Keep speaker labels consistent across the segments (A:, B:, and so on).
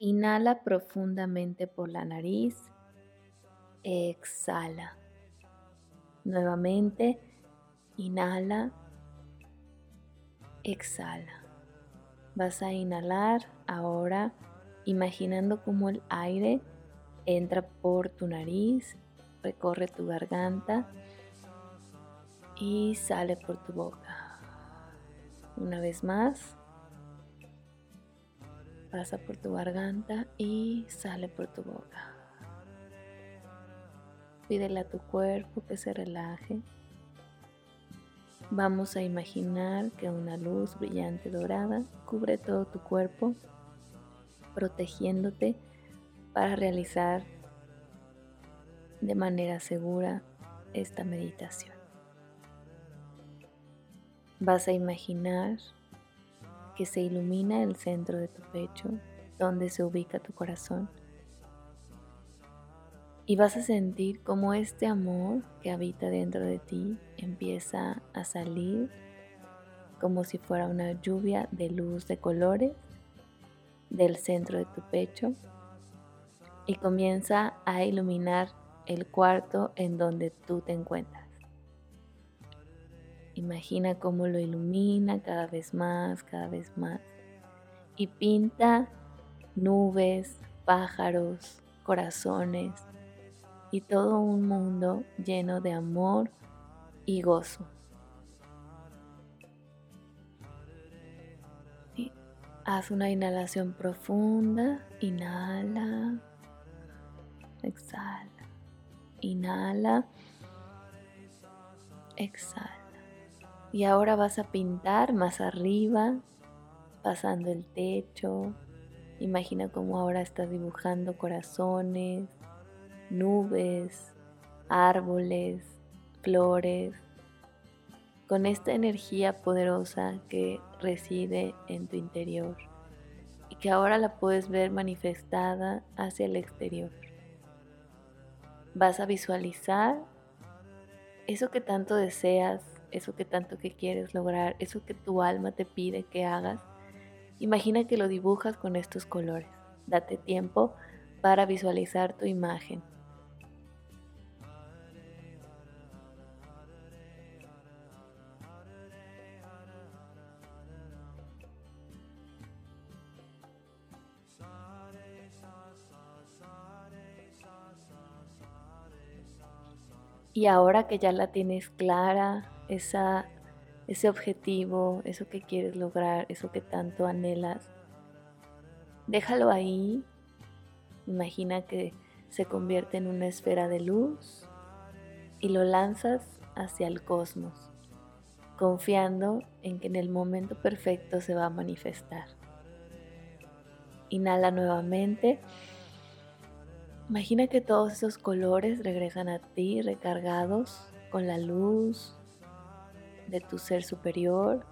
A: Inhala profundamente por la nariz. Exhala. Nuevamente, inhala. Exhala. Vas a inhalar ahora imaginando cómo el aire entra por tu nariz, recorre tu garganta y sale por tu boca. Una vez más, pasa por tu garganta y sale por tu boca. Pídele a tu cuerpo que se relaje. Vamos a imaginar que una luz brillante dorada cubre todo tu cuerpo, protegiéndote para realizar de manera segura esta meditación. Vas a imaginar que se ilumina el centro de tu pecho, donde se ubica tu corazón. Y vas a sentir cómo este amor que habita dentro de ti empieza a salir como si fuera una lluvia de luz de colores del centro de tu pecho y comienza a iluminar el cuarto en donde tú te encuentras. Imagina cómo lo ilumina cada vez más, cada vez más. Y pinta nubes, pájaros, corazones y todo un mundo lleno de amor y gozo. haz una inhalación profunda. Inhala. Exhala. Inhala. Exhala. Y ahora vas a pintar más arriba, pasando el techo. Imagina cómo ahora estás dibujando corazones, nubes, árboles, flores, con esta energía poderosa que reside en tu interior y que ahora la puedes ver manifestada hacia el exterior. Vas a visualizar eso que tanto deseas eso que tanto que quieres lograr, eso que tu alma te pide que hagas, imagina que lo dibujas con estos colores. Date tiempo para visualizar tu imagen. Y ahora que ya la tienes clara, esa, ese objetivo, eso que quieres lograr, eso que tanto anhelas. Déjalo ahí. Imagina que se convierte en una esfera de luz y lo lanzas hacia el cosmos, confiando en que en el momento perfecto se va a manifestar. Inhala nuevamente. Imagina que todos esos colores regresan a ti recargados con la luz, de tu ser superior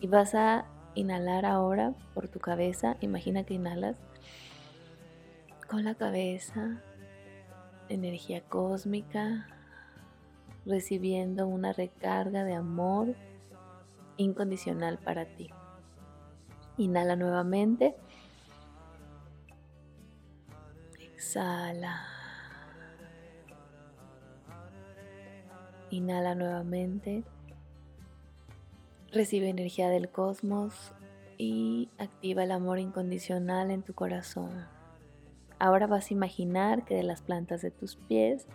A: y vas a inhalar ahora por tu cabeza. Imagina que inhalas con la cabeza, energía cósmica, recibiendo una recarga de amor incondicional para ti. Inhala nuevamente. Exhala. Inhala nuevamente. Recibe energía del cosmos y activa el amor incondicional en tu corazón. Ahora vas a imaginar que de las plantas de tus pies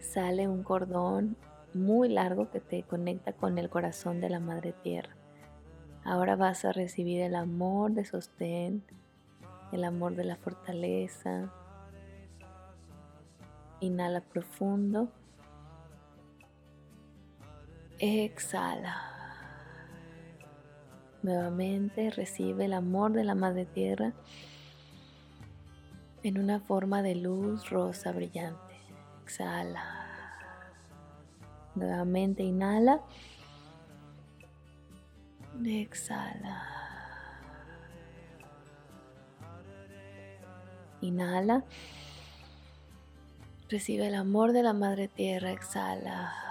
A: sale un cordón muy largo que te conecta con el corazón de la Madre Tierra. Ahora vas a recibir el amor de sostén, el amor de la fortaleza. Inhala profundo Exhala. Nuevamente recibe el amor de la Madre Tierra en una forma de luz rosa brillante. Exhala. Nuevamente inhala. Exhala. Inhala. Recibe el amor de la Madre Tierra. Exhala.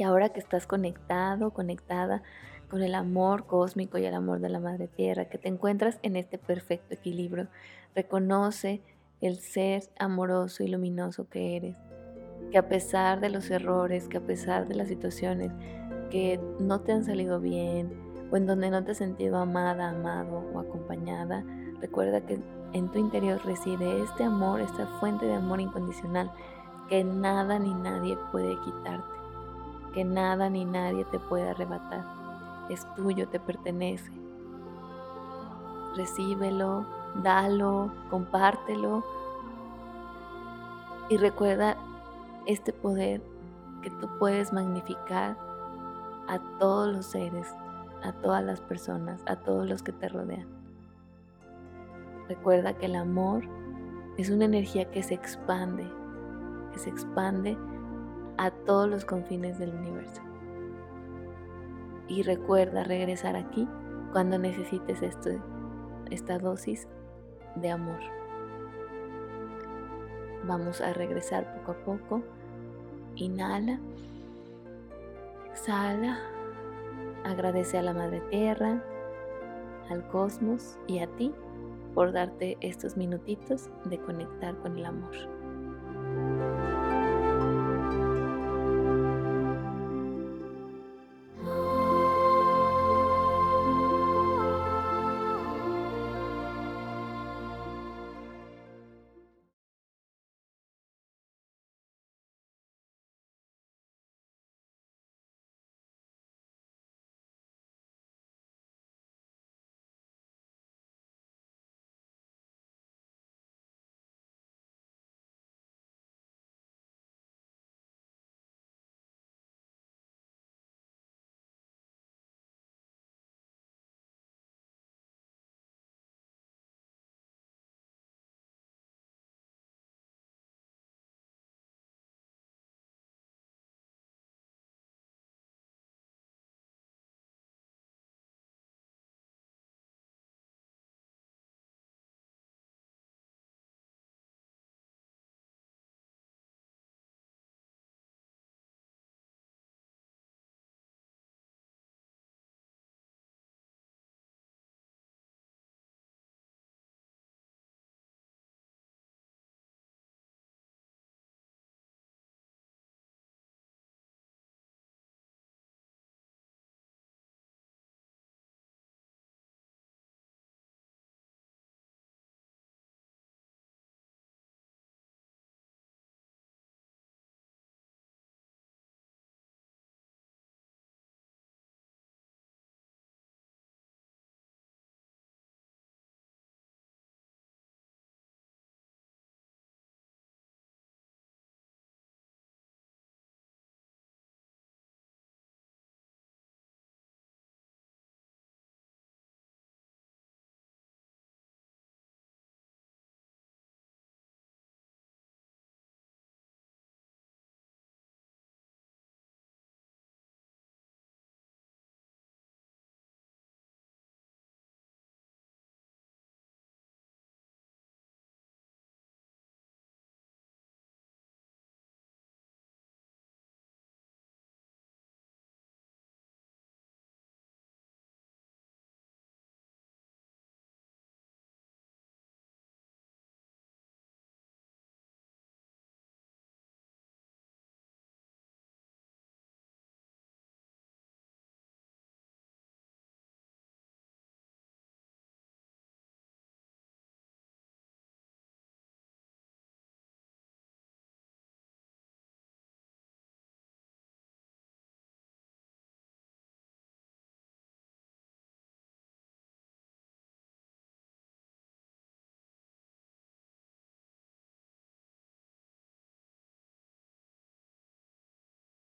A: Y ahora que estás conectado, conectada con el amor cósmico y el amor de la Madre Tierra, que te encuentras en este perfecto equilibrio. Reconoce el ser amoroso y luminoso que eres, que a pesar de los errores, que a pesar de las situaciones que no te han salido bien o en donde no te has sentido amada, amado o acompañada, recuerda que en tu interior reside este amor, esta fuente de amor incondicional que nada ni nadie puede quitarte, que nada ni nadie te puede arrebatar. Es tuyo, te pertenece. Recíbelo, dalo, compártelo y recuerda este poder que tú puedes magnificar a todos los seres, a todas las personas, a todos los que te rodean. Recuerda que el amor es una energía que se expande, que se expande a todos los confines del universo. Y recuerda regresar aquí cuando necesites esto, esta dosis de amor. Vamos a regresar poco a poco. Inhala. Exhala. Agradece a la Madre Tierra, al cosmos y a ti por darte estos minutitos de conectar con el amor.